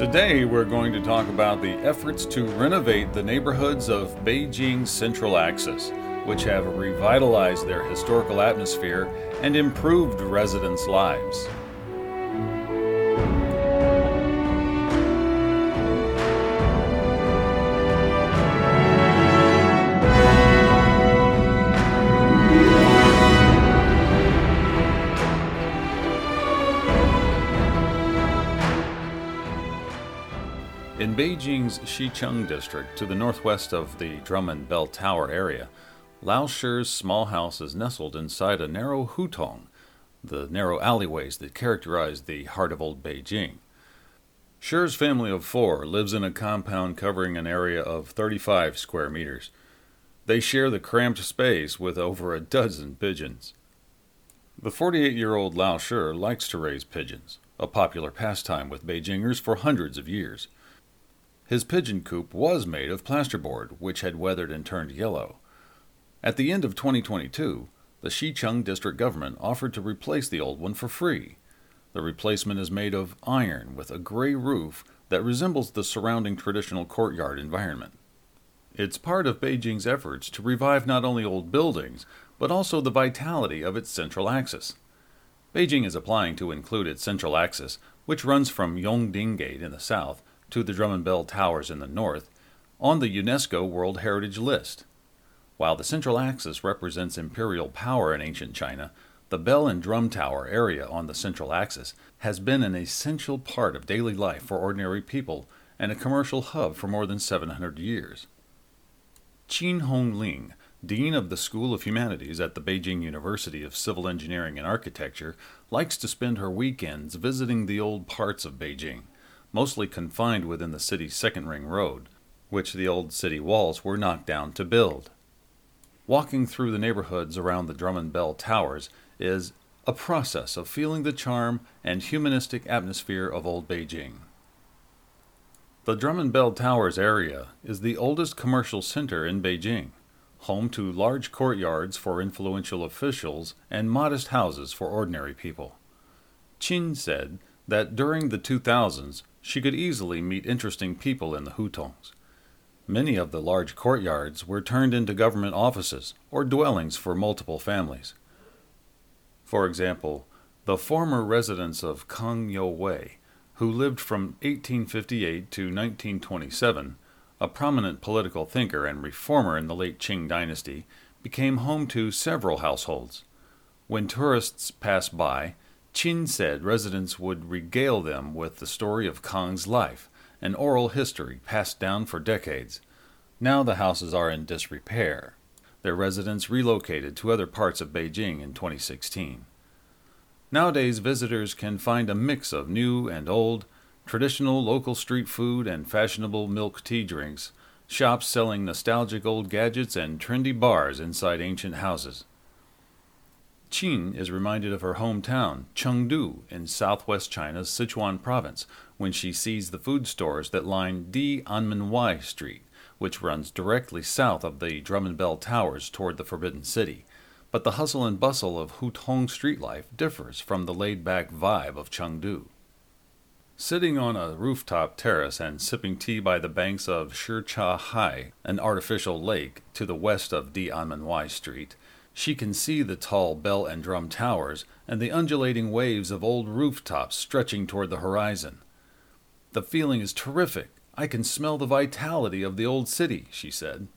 Today, we're going to talk about the efforts to renovate the neighborhoods of Beijing's Central Axis, which have revitalized their historical atmosphere and improved residents' lives. Beijing's Xicheng district, to the northwest of the Drum and Bell Tower area, Lao Shi's small house is nestled inside a narrow hutong, the narrow alleyways that characterize the heart of old Beijing. Shi's family of four lives in a compound covering an area of 35 square meters. They share the cramped space with over a dozen pigeons. The 48 year old Lao Shi likes to raise pigeons, a popular pastime with Beijingers for hundreds of years. His pigeon coop was made of plasterboard, which had weathered and turned yellow. At the end of 2022, the Xicheng district government offered to replace the old one for free. The replacement is made of iron with a gray roof that resembles the surrounding traditional courtyard environment. It's part of Beijing's efforts to revive not only old buildings, but also the vitality of its central axis. Beijing is applying to include its central axis, which runs from Yongding Gate in the south to the Drum and Bell Towers in the north, on the UNESCO World Heritage List. While the Central Axis represents imperial power in ancient China, the Bell and Drum Tower area on the Central Axis has been an essential part of daily life for ordinary people and a commercial hub for more than 700 years. Qin Hongling, Dean of the School of Humanities at the Beijing University of Civil Engineering and Architecture, likes to spend her weekends visiting the old parts of Beijing mostly confined within the city's second ring road, which the old city walls were knocked down to build. Walking through the neighborhoods around the Drum and Bell Towers is a process of feeling the charm and humanistic atmosphere of old Beijing. The Drum and Bell Towers area is the oldest commercial center in Beijing, home to large courtyards for influential officials and modest houses for ordinary people. Qin said that during the 2000s, she could easily meet interesting people in the hutongs. Many of the large courtyards were turned into government offices or dwellings for multiple families. For example, the former residence of Kang Youwei, who lived from 1858 to 1927, a prominent political thinker and reformer in the late Qing dynasty, became home to several households. When tourists pass by, Qin said residents would regale them with the story of Kong's life, an oral history passed down for decades. Now the houses are in disrepair. Their residents relocated to other parts of Beijing in 2016. Nowadays, visitors can find a mix of new and old, traditional local street food and fashionable milk tea drinks, shops selling nostalgic old gadgets, and trendy bars inside ancient houses. Qin is reminded of her hometown, Chengdu, in southwest China's Sichuan province, when she sees the food stores that line Di Anmenwai Street, which runs directly south of the Drum and Bell Towers toward the Forbidden City. But the hustle and bustle of Hutong street life differs from the laid back vibe of Chengdu. Sitting on a rooftop terrace and sipping tea by the banks of Shichahai, an artificial lake to the west of Di Anmenwai Street, she can see the tall bell and drum towers and the undulating waves of old rooftops stretching toward the horizon. The feeling is terrific. I can smell the vitality of the old city, she said.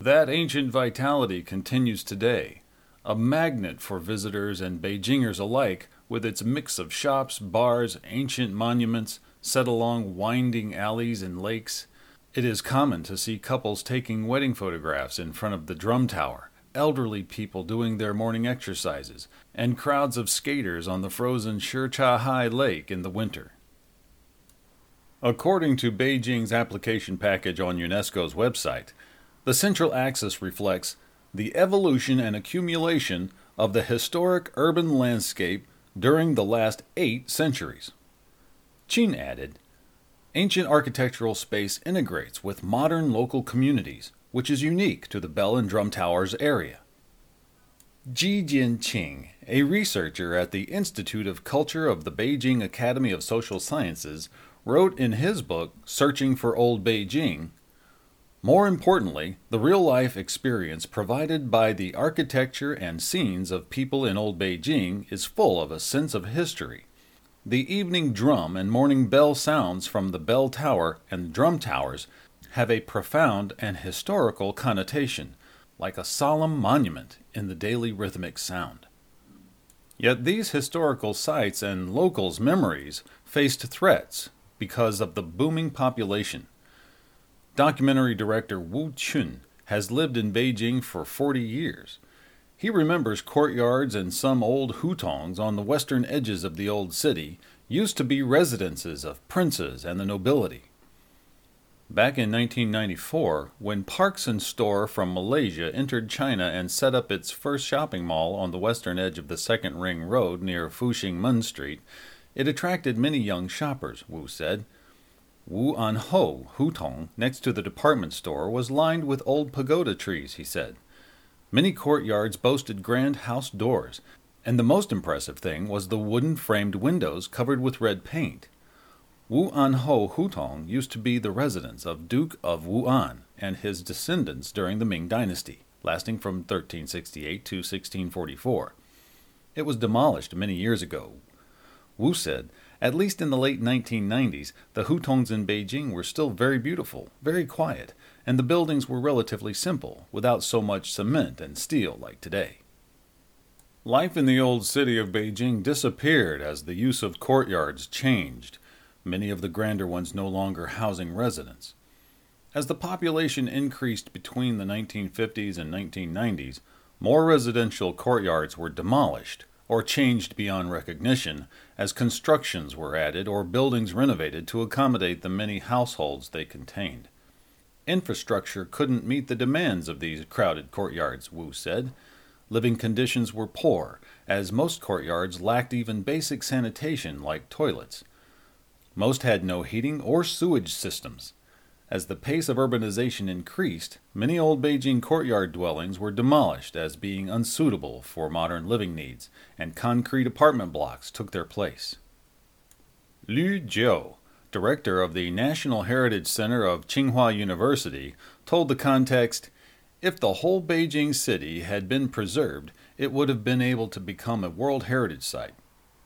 That ancient vitality continues today, a magnet for visitors and Beijingers alike, with its mix of shops, bars, ancient monuments set along winding alleys and lakes. It is common to see couples taking wedding photographs in front of the drum tower elderly people doing their morning exercises, and crowds of skaters on the frozen Shichahai Lake in the winter. According to Beijing's application package on UNESCO's website, the Central Axis reflects the evolution and accumulation of the historic urban landscape during the last eight centuries. Qin added, Ancient architectural space integrates with modern local communities, which is unique to the Bell and Drum Towers area. Ji Jianqing, a researcher at the Institute of Culture of the Beijing Academy of Social Sciences, wrote in his book, Searching for Old Beijing, more importantly, the real life experience provided by the architecture and scenes of people in Old Beijing is full of a sense of history. The evening drum and morning bell sounds from the bell tower and drum towers have a profound and historical connotation, like a solemn monument in the daily rhythmic sound. Yet these historical sites and locals' memories faced threats because of the booming population. Documentary director Wu Chun has lived in Beijing for 40 years. He remembers courtyards and some old hutongs on the western edges of the old city used to be residences of princes and the nobility. Back in 1994, when Parkson Store from Malaysia entered China and set up its first shopping mall on the western edge of the Second Ring Road near Fuxing Mun Street, it attracted many young shoppers, Wu said. Wu An Hutong, next to the department store, was lined with old pagoda trees, he said. Many courtyards boasted grand house doors, and the most impressive thing was the wooden framed windows covered with red paint. Wu An Ho Hutong used to be the residence of Duke of Wu'an and his descendants during the Ming Dynasty, lasting from 1368 to 1644. It was demolished many years ago. Wu said, at least in the late 1990s, the Hutongs in Beijing were still very beautiful, very quiet, and the buildings were relatively simple, without so much cement and steel like today. Life in the old city of Beijing disappeared as the use of courtyards changed, many of the grander ones no longer housing residents. As the population increased between the 1950s and 1990s, more residential courtyards were demolished or changed beyond recognition as constructions were added or buildings renovated to accommodate the many households they contained. Infrastructure couldn't meet the demands of these crowded courtyards, Wu said. Living conditions were poor, as most courtyards lacked even basic sanitation like toilets. Most had no heating or sewage systems. As the pace of urbanization increased, many old Beijing courtyard dwellings were demolished as being unsuitable for modern living needs, and concrete apartment blocks took their place. Lü Zhou, director of the National Heritage Center of Tsinghua University, told the context If the whole Beijing city had been preserved, it would have been able to become a World Heritage Site.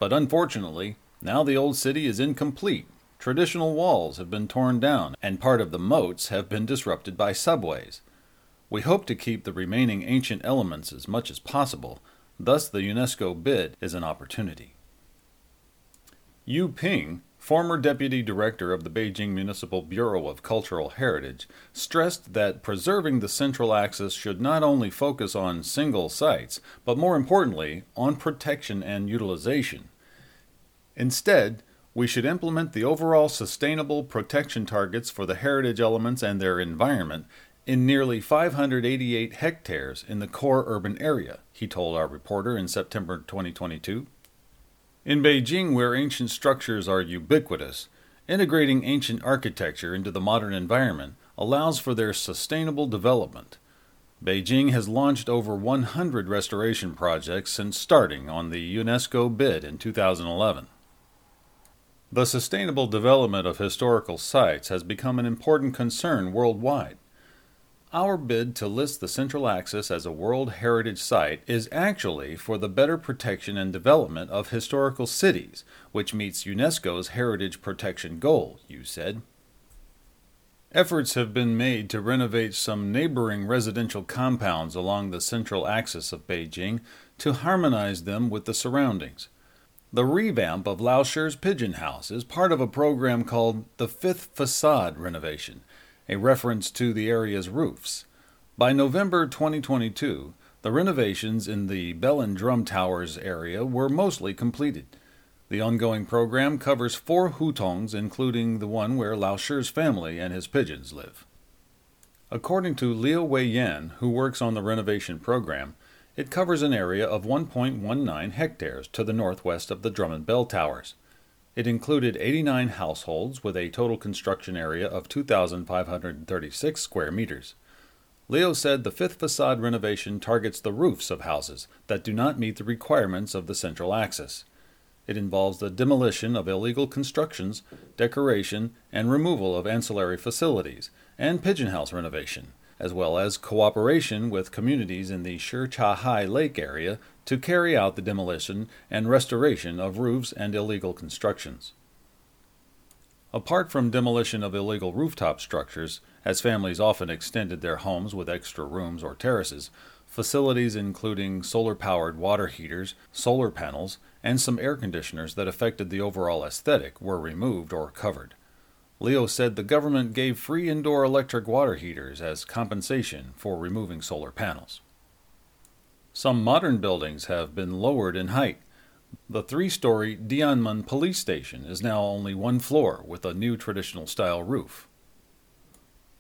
But unfortunately, now the old city is incomplete. Traditional walls have been torn down, and part of the moats have been disrupted by subways. We hope to keep the remaining ancient elements as much as possible, thus, the UNESCO bid is an opportunity. Yu Ping, former deputy director of the Beijing Municipal Bureau of Cultural Heritage, stressed that preserving the Central Axis should not only focus on single sites, but more importantly, on protection and utilization. Instead, we should implement the overall sustainable protection targets for the heritage elements and their environment in nearly 588 hectares in the core urban area, he told our reporter in September 2022. In Beijing, where ancient structures are ubiquitous, integrating ancient architecture into the modern environment allows for their sustainable development. Beijing has launched over 100 restoration projects since starting on the UNESCO bid in 2011. The sustainable development of historical sites has become an important concern worldwide. Our bid to list the Central Axis as a World Heritage Site is actually for the better protection and development of historical cities, which meets UNESCO's heritage protection goal, Yu said. Efforts have been made to renovate some neighboring residential compounds along the central axis of Beijing to harmonize them with the surroundings. The revamp of Lao Shi's Pigeon House is part of a program called the Fifth Facade Renovation, a reference to the area's roofs. By November 2022, The renovations in the Bell and Drum Towers area were mostly completed. The ongoing program covers four hutongs, including the one where Lao Shi's family and his pigeons live. According to Liu Wei Yan, who works on the renovation program, it covers an area of 1.19 hectares to the northwest of the Drum and Bell Towers. It included 89 households with a total construction area of 2,536 square meters. Liu said the fifth facade renovation targets the roofs of houses that do not meet the requirements of the central axis. It involves the demolition of illegal constructions, decoration, and removal of ancillary facilities, and pigeon house renovation, as well as cooperation with communities in the Shi Cha Lake area to carry out the demolition and restoration of roofs and illegal constructions. Apart from demolition of illegal rooftop structures, as families often extended their homes with extra rooms or terraces, facilities including solar powered water heaters, solar panels, and some air conditioners that affected the overall aesthetic were removed or covered. Liu said the government gave free indoor electric water heaters as compensation for removing solar panels. Some modern buildings have been lowered in height. The three story Dianmen police station is now only one floor with a new traditional style roof.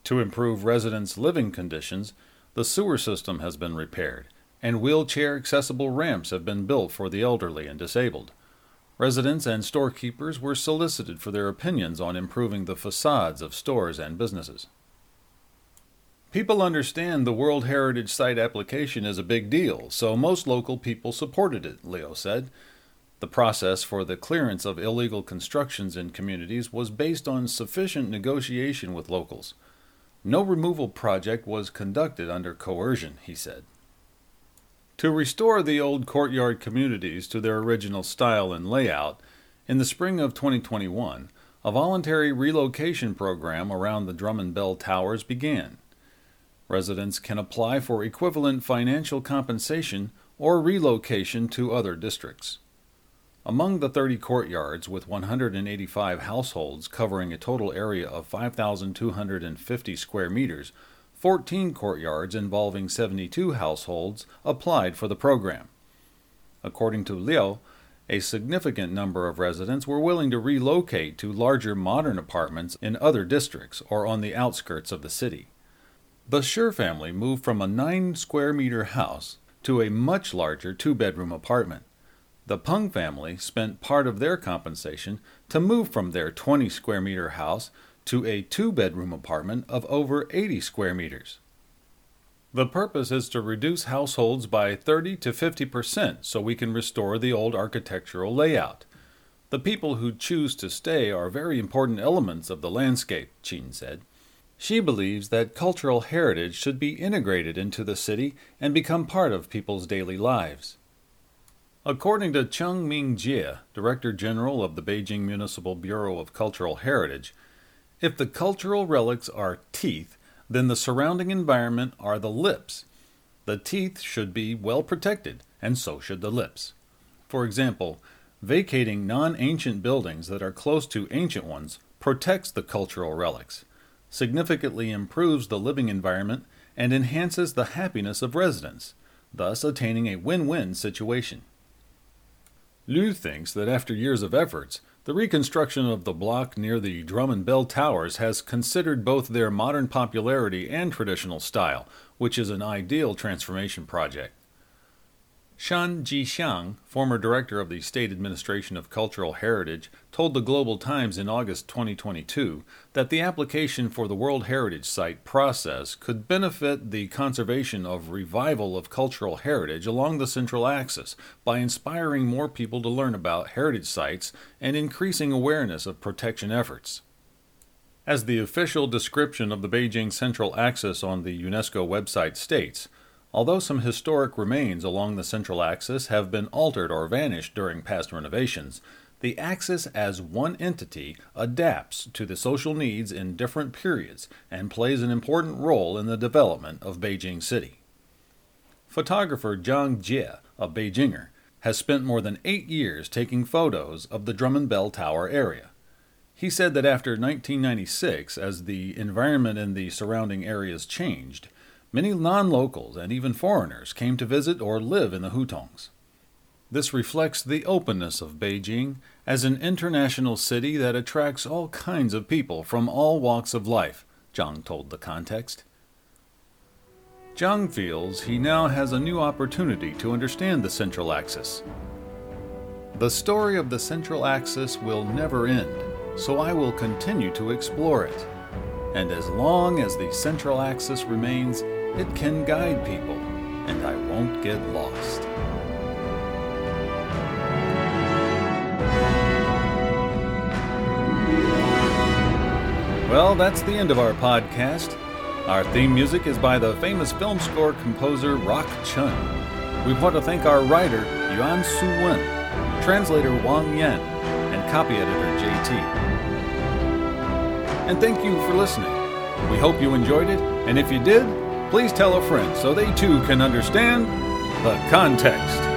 To improve residents' living conditions, the sewer system has been repaired, and wheelchair accessible ramps have been built for the elderly and disabled. Residents and storekeepers were solicited for their opinions on improving the facades of stores and businesses. People understand the World Heritage Site application is a big deal, so most local people supported it, Liu said. The process for the clearance of illegal constructions in communities was based on sufficient negotiation with locals. No removal project was conducted under coercion, he said. To restore the old courtyard communities to their original style and layout, in the spring of 2021, a voluntary relocation program around the Drum and Bell Towers began. Residents can apply for equivalent financial compensation or relocation to other districts. Among the 30 courtyards with 185 households covering a total area of 5,250 square meters, 14 courtyards involving 72 households applied for the program. According to Liu, a significant number of residents were willing to relocate to larger modern apartments in other districts or on the outskirts of the city. The Shi family moved from a 9 square meter house to a much larger two bedroom apartment. The Pung family spent part of their compensation to move from their 20 square meter house to a two bedroom apartment of over 80 square meters. The purpose is to reduce households by 30 to 50 percent so we can restore the old architectural layout. The people who choose to stay are very important elements of the landscape, Qin said. She believes that cultural heritage should be integrated into the city and become part of people's daily lives. According to Chen Ming Jie, Director General of the Beijing Municipal Bureau of Cultural Heritage, if the cultural relics are teeth, then the surrounding environment are the lips. The teeth should be well protected, and so should the lips. For example, vacating non ancient buildings that are close to ancient ones protects the cultural relics significantly improves the living environment and enhances the happiness of residents, thus attaining a win win situation. Liu thinks that after years of efforts, the reconstruction of the block near the Drum and Bell Towers has considered both their modern popularity and traditional style, which is an ideal transformation project. Shan Jixiang, former director of the State Administration of Cultural Heritage, told the Global Times in August 2022 that the application for the World Heritage Site process could benefit the conservation of revival of cultural heritage along the Central Axis by inspiring more people to learn about heritage sites and increasing awareness of protection efforts. As the official description of the Beijing Central Axis on the UNESCO website states, Although some historic remains along the central axis have been altered or vanished during past renovations, the axis as one entity adapts to the social needs in different periods and plays an important role in the development of Beijing City. Photographer Zhang Jie, a Beijinger, has spent more than eight years taking photos of the Drum and Bell Tower area. He said that after 1996, as the environment in the surrounding areas changed, Many non locals and even foreigners came to visit or live in the Hutongs. This reflects the openness of Beijing as an international city that attracts all kinds of people from all walks of life, Zhang told the context. Zhang feels he now has a new opportunity to understand the Central Axis. The story of the Central Axis will never end, so I will continue to explore it. And as long as the Central Axis remains, it can guide people, and I won't get lost. Well, that's the end of our podcast. Our theme music is by the famous film score composer Rock Chun. We want to thank our writer, Yuan Su Wen, translator Wang Yan, and copy editor JT. And thank you for listening. We hope you enjoyed it, and if you did, please tell a friend so they too can understand the context.